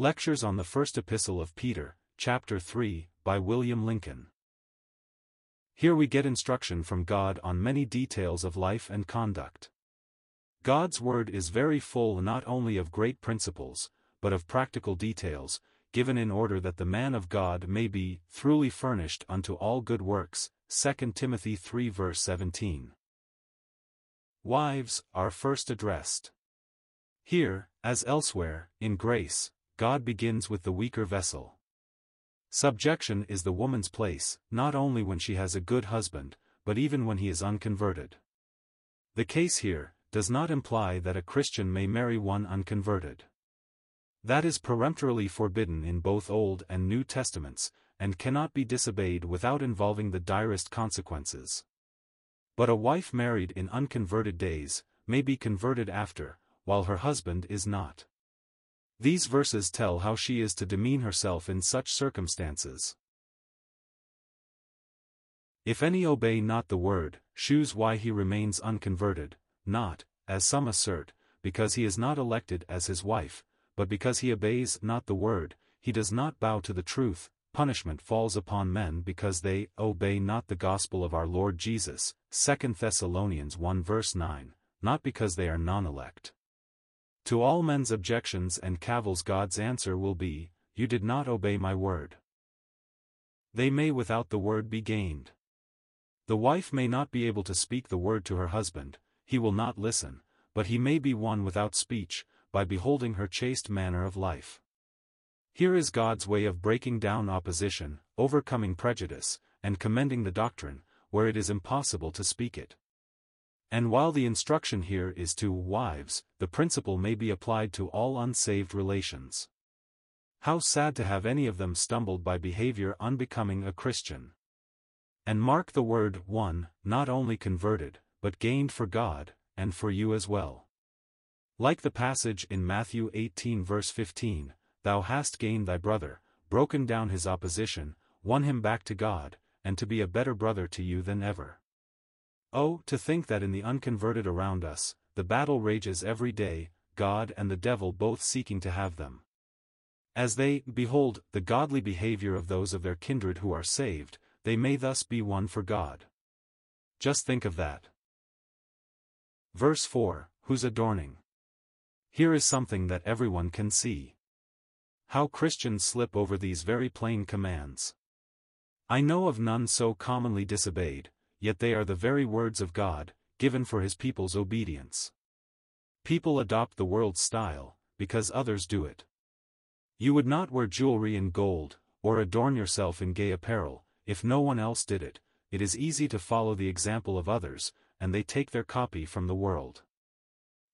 Lectures on the First Epistle of Peter, Chapter 3, by William Lincoln. Here we get instruction from God on many details of life and conduct. God's Word is very full not only of great principles, but of practical details, given in order that the man of God may be throughly furnished unto all good works. 2 Timothy 3 verse 17. Wives are first addressed. Here, as elsewhere, in grace, God begins with the weaker vessel. Subjection is the woman's place, not only when she has a good husband, but even when he is unconverted. The case here, does not imply that a Christian may marry one unconverted. That is peremptorily forbidden in both Old and New Testaments, and cannot be disobeyed without involving the direst consequences. But a wife married in unconverted days, may be converted after, while her husband is not. These verses tell how she is to demean herself in such circumstances. If any obey not the word, shews why he remains unconverted, not, as some assert, because he is not elected as his wife, but because he obeys not the word, he does not bow to the truth, punishment falls upon men because they obey not the gospel of our Lord Jesus, 2 Thessalonians 1 verse 9, not because they are non-elect. To all men's objections and cavils God's answer will be, You did not obey my word. They may without the word be gained. The wife may not be able to speak the word to her husband, he will not listen, but he may be won without speech, by beholding her chaste manner of life. Here is God's way of breaking down opposition, overcoming prejudice, and commending the doctrine, where it is impossible to speak it. And while the instruction here is to wives, the principle may be applied to all unsaved relations. How sad to have any of them stumbled by behavior unbecoming a Christian. And mark the word won, not only converted, but gained for God, and for you as well. Like the passage in Matthew 18 verse 15, Thou hast gained thy brother, broken down his opposition, won him back to God, and to be a better brother to you than ever. Oh, to think that in the unconverted around us, the battle rages every day, God and the devil both seeking to have them. As they behold the godly behavior of those of their kindred who are saved, they may thus be won for God. Just think of that. Verse 4 Whose adorning? Here is something that everyone can see. How Christians slip over these very plain commands. I know of none so commonly disobeyed, yet they are the very words of God, given for his people's obedience. People adopt the world's style, because others do it. You would not wear jewelry in gold, or adorn yourself in gay apparel, if no one else did it, it is easy to follow the example of others, and they take their copy from the world.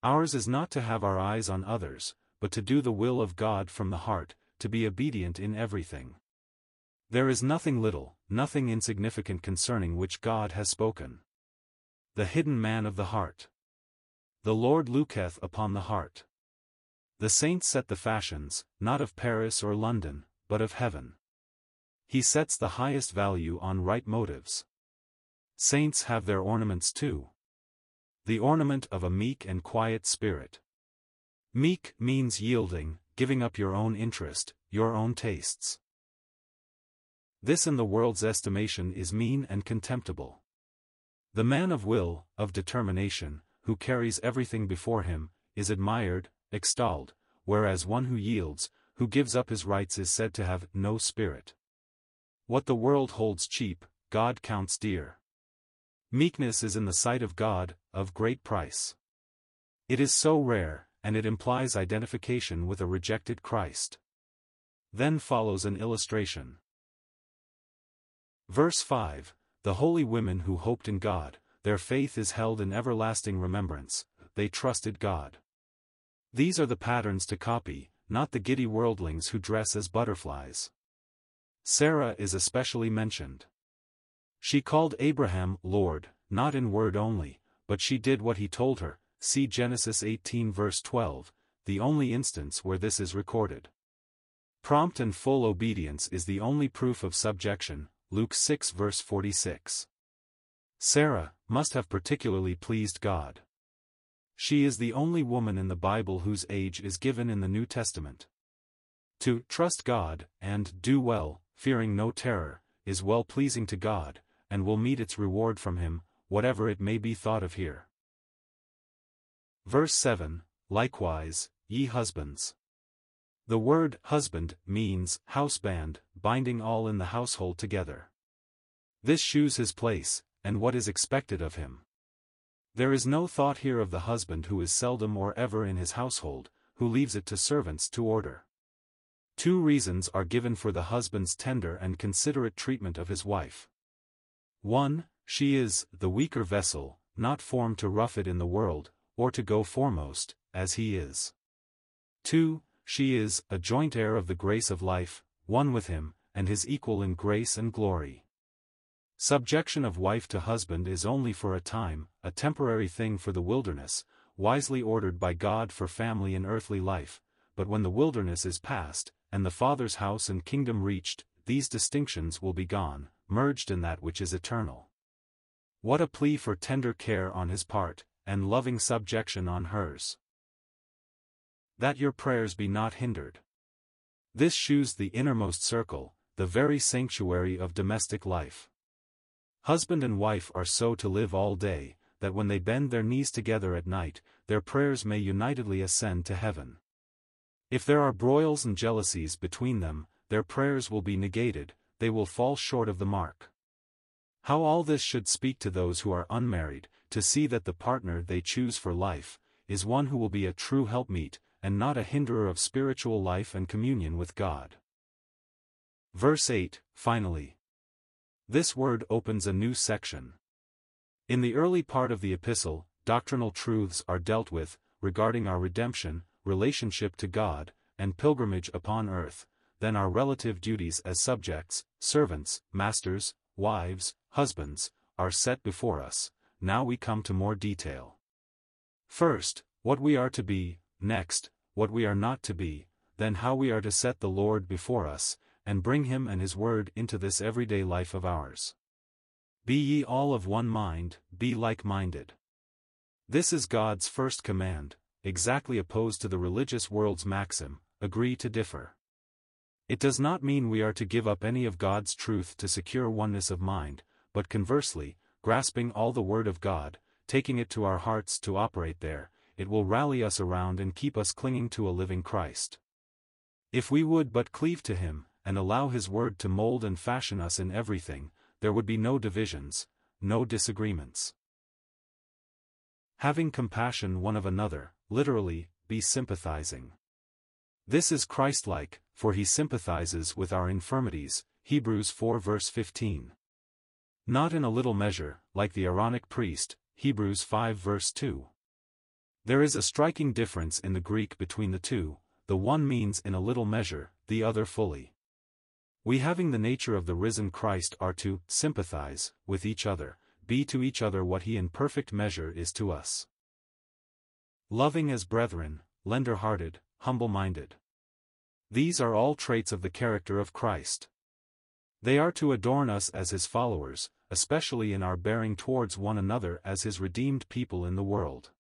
Ours is not to have our eyes on others, but to do the will of God from the heart, to be obedient in everything. There is nothing little, nothing insignificant concerning which God has spoken. The hidden man of the heart. The Lord looketh upon the heart. The saints set the fashions, not of Paris or London, but of heaven. He sets the highest value on right motives. Saints have their ornaments too. The ornament of a meek and quiet spirit. Meek means yielding, giving up your own interest, your own tastes. This in the world's estimation is mean and contemptible. The man of will, of determination, who carries everything before him, is admired, extolled, whereas one who yields, who gives up his rights is said to have no spirit. What the world holds cheap, God counts dear. Meekness is in the sight of God, of great price. It is so rare, and it implies identification with a rejected Christ. Then follows an illustration. Verse 5 The holy women who hoped in God, their faith is held in everlasting remembrance, they trusted God. These are the patterns to copy, not the giddy worldlings who dress as butterflies. Sarah is especially mentioned. She called Abraham Lord, not in word only, but she did what he told her, see Genesis 18 verse 12, the only instance where this is recorded. Prompt and full obedience is the only proof of subjection, Luke 6 verse 46. Sarah, must have particularly pleased God. She is the only woman in the Bible whose age is given in the New Testament. To trust God, and do well, fearing no terror, is well pleasing to God, and will meet its reward from him, whatever it may be thought of here. Verse 7 Likewise, ye husbands. The word husband means houseband, binding all in the household together. This shews his place, and what is expected of him. There is no thought here of the husband who is seldom or ever in his household, who leaves it to servants to order. Two reasons are given for the husband's tender and considerate treatment of his wife. 1. She is the weaker vessel, not formed to rough it in the world, or to go foremost, as he is. 2. She is a joint heir of the grace of life, one with him, and his equal in grace and glory. Subjection of wife to husband is only for a time, a temporary thing for the wilderness, wisely ordered by God for family and earthly life, but when the wilderness is past, and the Father's house and kingdom reached, these distinctions will be gone, merged in that which is eternal. What a plea for tender care on his part, and loving subjection on hers. That your prayers be not hindered. This shews the innermost circle, the very sanctuary of domestic life. Husband and wife are so to live all day, that when they bend their knees together at night, their prayers may unitedly ascend to heaven. If there are broils and jealousies between them, their prayers will be negated, they will fall short of the mark. How all this should speak to those who are unmarried, to see that the partner they choose for life, is one who will be a true helpmeet, and not a hinderer of spiritual life and communion with God. Verse 8, finally. This word opens a new section. In the early part of the epistle, doctrinal truths are dealt with, regarding our redemption, relationship to God, and pilgrimage upon earth, then our relative duties as subjects, servants, masters, wives, husbands, are set before us, now we come to more detail. First, what we are to be, next, what we are not to be, then how we are to set the Lord before us, and bring him and his word into this everyday life of ours. Be ye all of one mind, be like-minded. This is God's first command, exactly opposed to the religious world's maxim, agree to differ. It does not mean we are to give up any of God's truth to secure oneness of mind, but conversely, grasping all the Word of God, taking it to our hearts to operate there, it will rally us around and keep us clinging to a living Christ. If we would but cleave to Him, and allow His Word to mold and fashion us in everything, there would be no divisions, no disagreements. Having compassion one of another, literally, be sympathizing. This is Christ-like, for he sympathizes with our infirmities, Hebrews 4 verse 15. Not in a little measure, like the Aaronic priest, Hebrews 5 verse 2. There is a striking difference in the Greek between the two, the one means in a little measure, the other fully. We having the nature of the risen Christ are to sympathize with each other, be to each other what he in perfect measure is to us. Loving as brethren, lender-hearted, humble-minded. These are all traits of the character of Christ. They are to adorn us as his followers, especially in our bearing towards one another as his redeemed people in the world.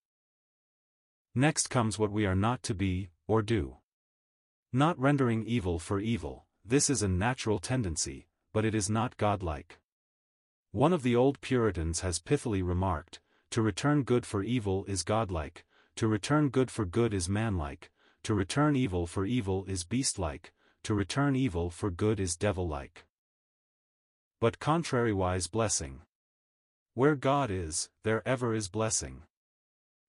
Next comes what we are not to be, or do. Not rendering evil for evil, this is a natural tendency, but it is not godlike. One of the old Puritans has pithily remarked, to return good for evil is godlike, to return good for good is manlike, to return evil for evil is beast-like, to return evil for good is devil-like but contrariwise blessing. Where God is, there ever is blessing.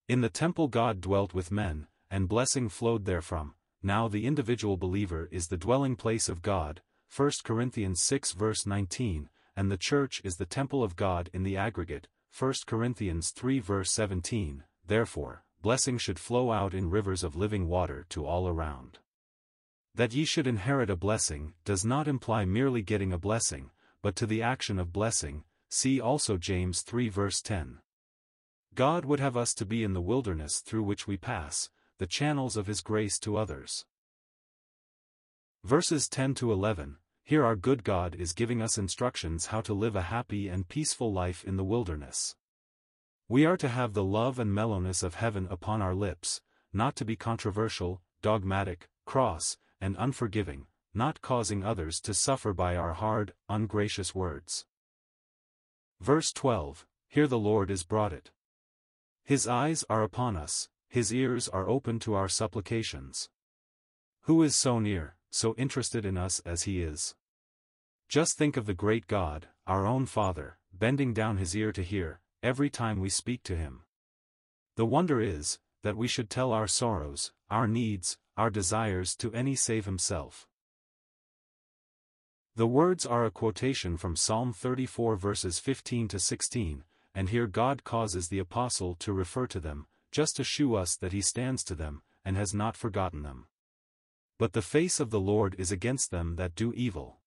In the temple God dwelt with men, and blessing flowed therefrom, now the individual believer is the dwelling place of God, 1 Corinthians 6 verse 19, and the church is the temple of God in the aggregate, 1 Corinthians 3 verse 17, therefore, blessing should flow out in rivers of living water to all around. That ye should inherit a blessing, does not imply merely getting a blessing, but to the action of blessing, see also James 3 verse 10. God would have us to be in the wilderness through which we pass, the channels of His grace to others. Verses 10 to 11 Here our good God is giving us instructions how to live a happy and peaceful life in the wilderness. We are to have the love and mellowness of heaven upon our lips, not to be controversial, dogmatic, cross, and unforgiving, not causing others to suffer by our hard, ungracious words. Verse 12 Here the Lord is brought it. His eyes are upon us, his ears are open to our supplications. Who is so near, so interested in us as he is? Just think of the great God, our own Father, bending down his ear to hear, every time we speak to him. The wonder is, that we should tell our sorrows, our needs, our desires to any save himself. The words are a quotation from Psalm 34 verses 15 to 16, and here God causes the apostle to refer to them, just to shew us that he stands to them, and has not forgotten them. But the face of the Lord is against them that do evil.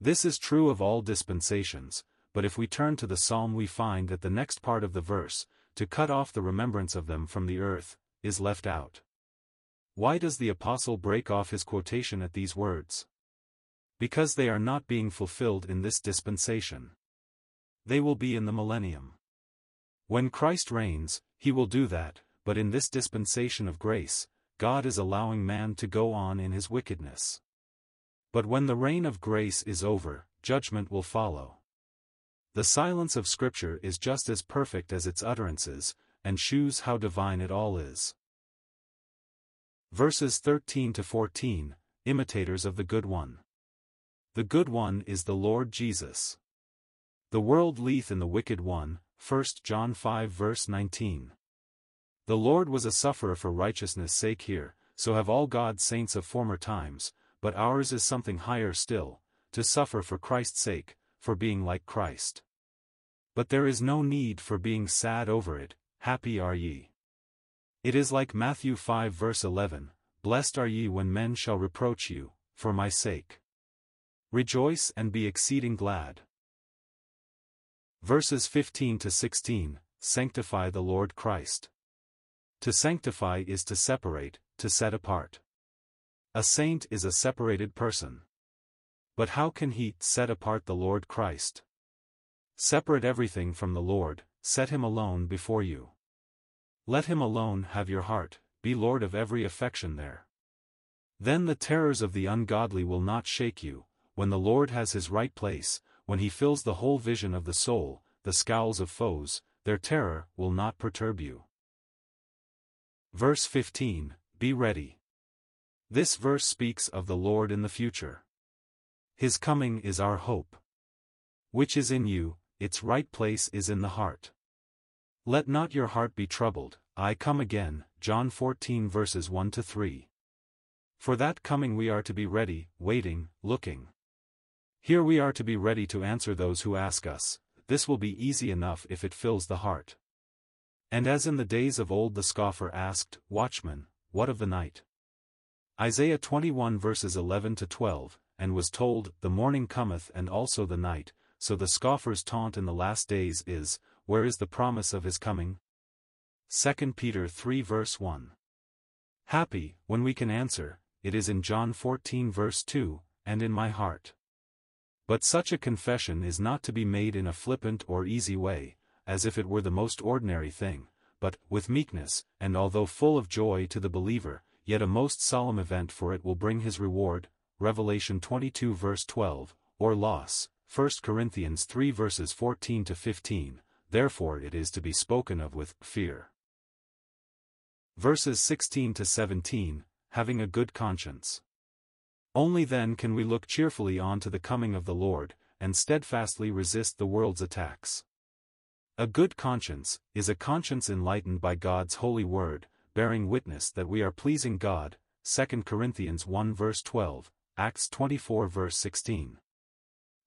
This is true of all dispensations, but if we turn to the psalm we find that the next part of the verse, to cut off the remembrance of them from the earth, is left out. Why does the apostle break off his quotation at these words? Because they are not being fulfilled in this dispensation. They will be in the millennium. When Christ reigns, he will do that, but in this dispensation of grace, God is allowing man to go on in his wickedness. But when the reign of grace is over, judgment will follow. The silence of Scripture is just as perfect as its utterances, and shews how divine it all is. Verses 13 to 14 Imitators of the Good One. The Good One is the Lord Jesus. The world leeth in the wicked one, 1 John 5 verse 19. The Lord was a sufferer for righteousness' sake here, so have all God's saints of former times, but ours is something higher still, to suffer for Christ's sake, for being like Christ. But there is no need for being sad over it, happy are ye. It is like Matthew 5 verse 11, Blessed are ye when men shall reproach you, for my sake. Rejoice and be exceeding glad. Verses 15 to 16, Sanctify the Lord Christ. To sanctify is to separate, to set apart. A saint is a separated person. But how can he set apart the Lord Christ? Separate everything from the Lord, set him alone before you. Let him alone have your heart, be Lord of every affection there. Then the terrors of the ungodly will not shake you, when the Lord has his right place, when he fills the whole vision of the soul, the scowls of foes, their terror will not perturb you. Verse 15 Be ready. This verse speaks of the Lord in the future. His coming is our hope. Which is in you, its right place is in the heart. Let not your heart be troubled, I come again, John 14 verses 1 to 3. For that coming we are to be ready, waiting, looking. Here we are to be ready to answer those who ask us, this will be easy enough if it fills the heart. And as in the days of old the scoffer asked, Watchman, what of the night? Isaiah 21 verses 11 to 12, and was told, The morning cometh and also the night, so the scoffer's taunt in the last days is, Where is the promise of his coming? 2 Peter 3 verse 1. Happy, when we can answer, it is in John 14 verse 2, and in my heart. But such a confession is not to be made in a flippant or easy way, as if it were the most ordinary thing, but, with meekness, and although full of joy to the believer, yet a most solemn event for it will bring his reward, Revelation 22 verse 12, or loss, 1 Corinthians 3 verses 14 to 15, therefore it is to be spoken of with fear. Verses 16 to 17, having a good conscience. Only then can we look cheerfully on to the coming of the Lord, and steadfastly resist the world's attacks. A good conscience, is a conscience enlightened by God's holy word, bearing witness that we are pleasing God, 2 Corinthians 1 verse 12, Acts 24 verse 16.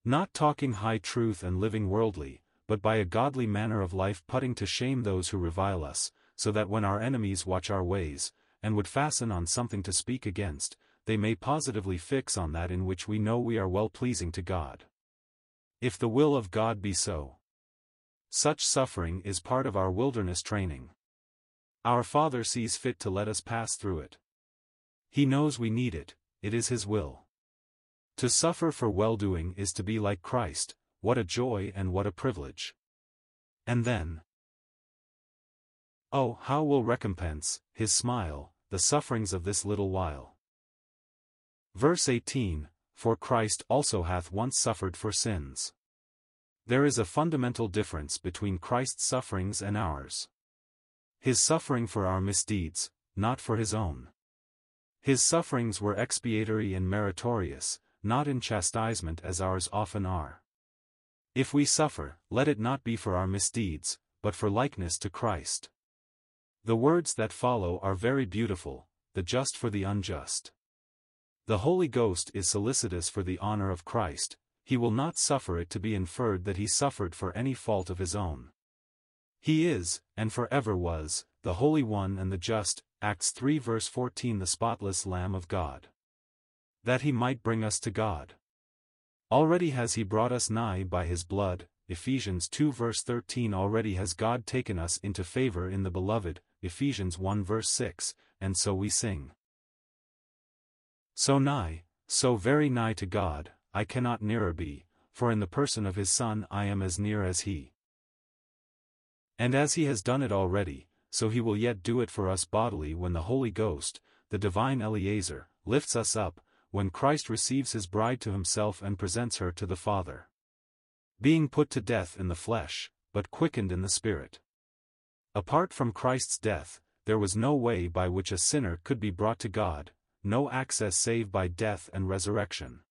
Not talking high truth and living worldly, but by a godly manner of life putting to shame those who revile us, so that when our enemies watch our ways, and would fasten on something to speak against, they may positively fix on that in which we know we are well pleasing to God. If the will of God be so. Such suffering is part of our wilderness training. Our Father sees fit to let us pass through it. He knows we need it, it is His will. To suffer for well-doing is to be like Christ, what a joy and what a privilege. And then, Oh, how will recompense, his smile, the sufferings of this little while. Verse 18 For Christ also hath once suffered for sins. There is a fundamental difference between Christ's sufferings and ours. His suffering for our misdeeds, not for his own. His sufferings were expiatory and meritorious, not in chastisement as ours often are. If we suffer, let it not be for our misdeeds, but for likeness to Christ. The words that follow are very beautiful, the just for the unjust. The Holy Ghost is solicitous for the honor of Christ, he will not suffer it to be inferred that he suffered for any fault of his own. He is, and forever was, the Holy One and the Just, Acts 3 verse 14 the spotless Lamb of God. That he might bring us to God. Already has he brought us nigh by his blood, Ephesians 2 verse 13 Already has God taken us into favor in the Beloved, Ephesians 1 verse 6, and so we sing. So nigh, so very nigh to God, I cannot nearer be, for in the person of his Son I am as near as he. And as he has done it already, so he will yet do it for us bodily when the Holy Ghost, the divine Eliezer, lifts us up, when Christ receives his bride to himself and presents her to the Father. Being put to death in the flesh, but quickened in the Spirit. Apart from Christ's death, there was no way by which a sinner could be brought to God, no access save by death and resurrection.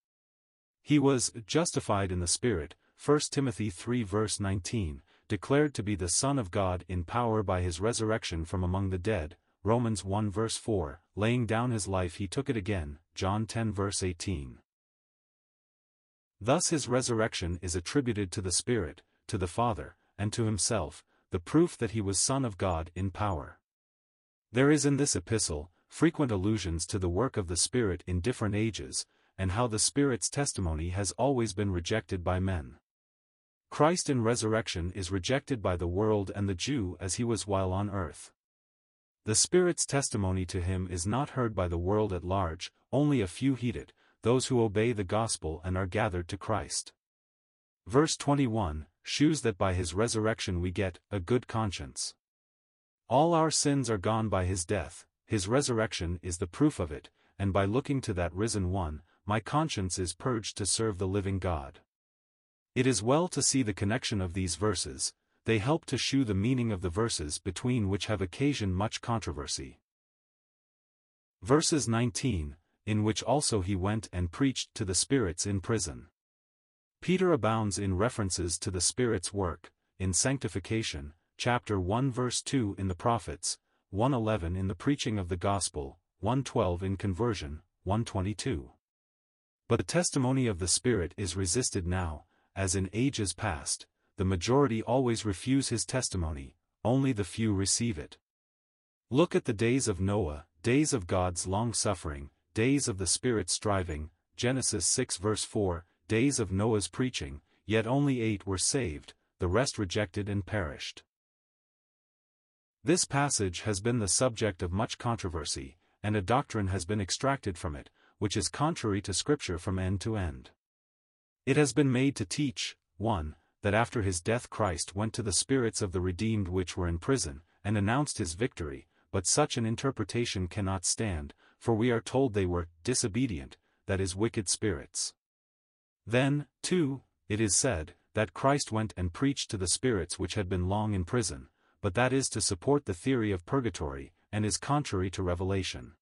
He was justified in the Spirit, 1 Timothy 3 verse 19, declared to be the Son of God in power by his resurrection from among the dead, Romans 1 verse 4, laying down his life he took it again, John 10 verse 18. Thus his resurrection is attributed to the Spirit, to the Father, and to himself, the proof that he was Son of God in power. There is in this epistle, frequent allusions to the work of the Spirit in different ages, and how the Spirit's testimony has always been rejected by men. Christ in resurrection is rejected by the world and the Jew as he was while on earth. The Spirit's testimony to him is not heard by the world at large, only a few heed it, those who obey the gospel and are gathered to Christ. Verse 21 shews that by his resurrection we get a good conscience. All our sins are gone by his death, his resurrection is the proof of it, and by looking to that risen one, my conscience is purged to serve the living God. It is well to see the connection of these verses, they help to shew the meaning of the verses between which have occasioned much controversy. Verses 19, in which also he went and preached to the spirits in prison. Peter abounds in references to the Spirit's work, in sanctification, chapter 1 verse 2 in the prophets, 111 in the preaching of the gospel, 112 in conversion, 122. But the testimony of the Spirit is resisted now, as in ages past, the majority always refuse his testimony, only the few receive it. Look at the days of Noah, days of God's long-suffering, days of the Spirit striving, Genesis 6 verse 4, days of Noah's preaching, yet only eight were saved, the rest rejected and perished. This passage has been the subject of much controversy, and a doctrine has been extracted from it, which is contrary to Scripture from end to end. It has been made to teach, 1. That after his death Christ went to the spirits of the redeemed which were in prison, and announced his victory, but such an interpretation cannot stand, for we are told they were disobedient, that is wicked spirits. Then, 2. It is said, that Christ went and preached to the spirits which had been long in prison, but that is to support the theory of purgatory, and is contrary to revelation.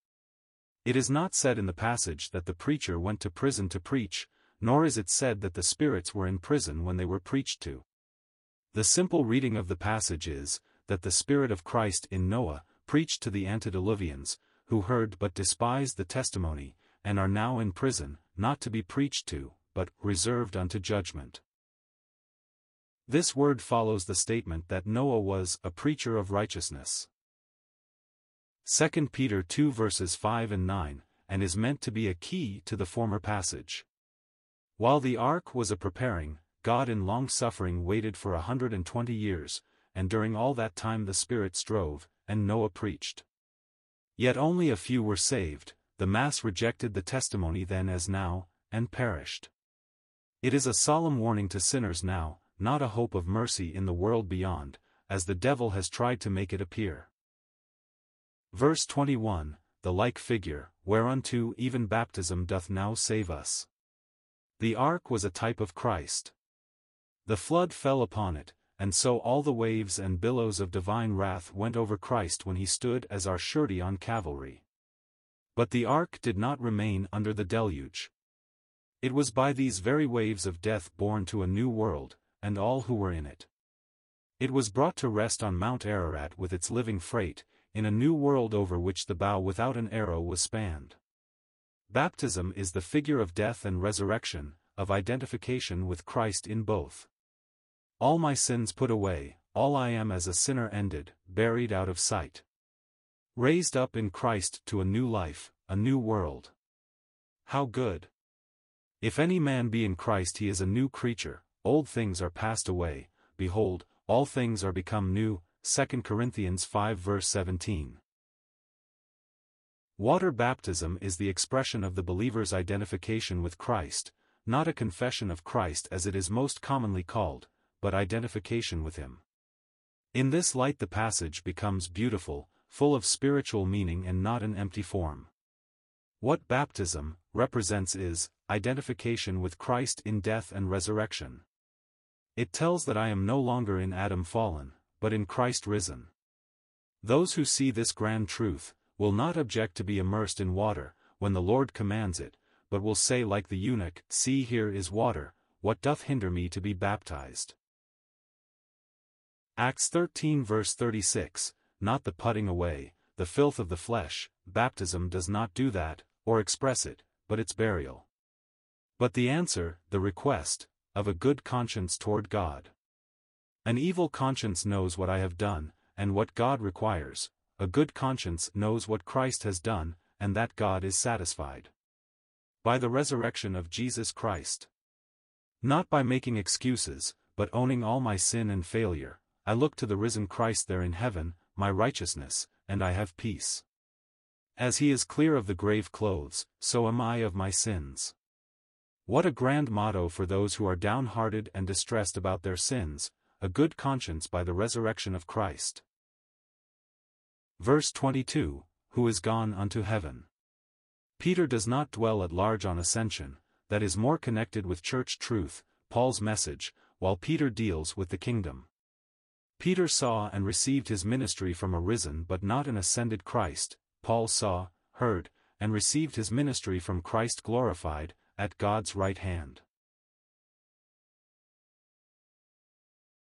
It is not said in the passage that the preacher went to prison to preach, nor is it said that the spirits were in prison when they were preached to. The simple reading of the passage is, that the Spirit of Christ in Noah, preached to the antediluvians, who heard but despised the testimony, and are now in prison, not to be preached to, but reserved unto judgment. This word follows the statement that Noah was a preacher of righteousness. 2 Peter 2 verses 5 and 9, and is meant to be a key to the former passage. While the ark was a preparing, God in long-suffering waited for a hundred and twenty years, and during all that time the Spirit strove, and Noah preached. Yet only a few were saved, the mass rejected the testimony then as now, and perished. It is a solemn warning to sinners now, not a hope of mercy in the world beyond, as the devil has tried to make it appear. Verse 21, the like figure, whereunto even baptism doth now save us. The ark was a type of Christ. The flood fell upon it, and so all the waves and billows of divine wrath went over Christ when he stood as our surety on Calvary. But the ark did not remain under the deluge. It was by these very waves of death born to a new world, and all who were in it. It was brought to rest on Mount Ararat with its living freight, in a new world over which the bow without an arrow was spanned. Baptism is the figure of death and resurrection, of identification with Christ in both. All my sins put away, all I am as a sinner ended, buried out of sight. Raised up in Christ to a new life, a new world. How good! If any man be in Christ he is a new creature, old things are passed away, behold, all things are become new, 2 Corinthians 5 verse 17. Water baptism is the expression of the believer's identification with Christ, not a confession of Christ as it is most commonly called, but identification with Him. In this light the passage becomes beautiful, full of spiritual meaning and not an empty form. What baptism represents is identification with Christ in death and resurrection. It tells that I am no longer in Adam fallen, but in Christ risen. Those who see this grand truth, will not object to be immersed in water, when the Lord commands it, but will say like the eunuch, See here is water, what doth hinder me to be baptized? Acts 13 verse 36, not the putting away, the filth of the flesh, baptism does not do that, or express it, but its burial. But the answer, the request, of a good conscience toward God. An evil conscience knows what I have done, and what God requires, a good conscience knows what Christ has done, and that God is satisfied. By the resurrection of Jesus Christ. Not by making excuses, but owning all my sin and failure, I look to the risen Christ there in heaven, my righteousness, and I have peace. As he is clear of the grave clothes, so am I of my sins. What a grand motto for those who are downhearted and distressed about their sins, a good conscience by the resurrection of Christ. Verse 22 Who is gone unto heaven. Peter does not dwell at large on ascension, that is more connected with church truth, Paul's message, while Peter deals with the kingdom. Peter saw and received his ministry from a risen but not an ascended Christ, Paul saw, heard, and received his ministry from Christ glorified, at God's right hand.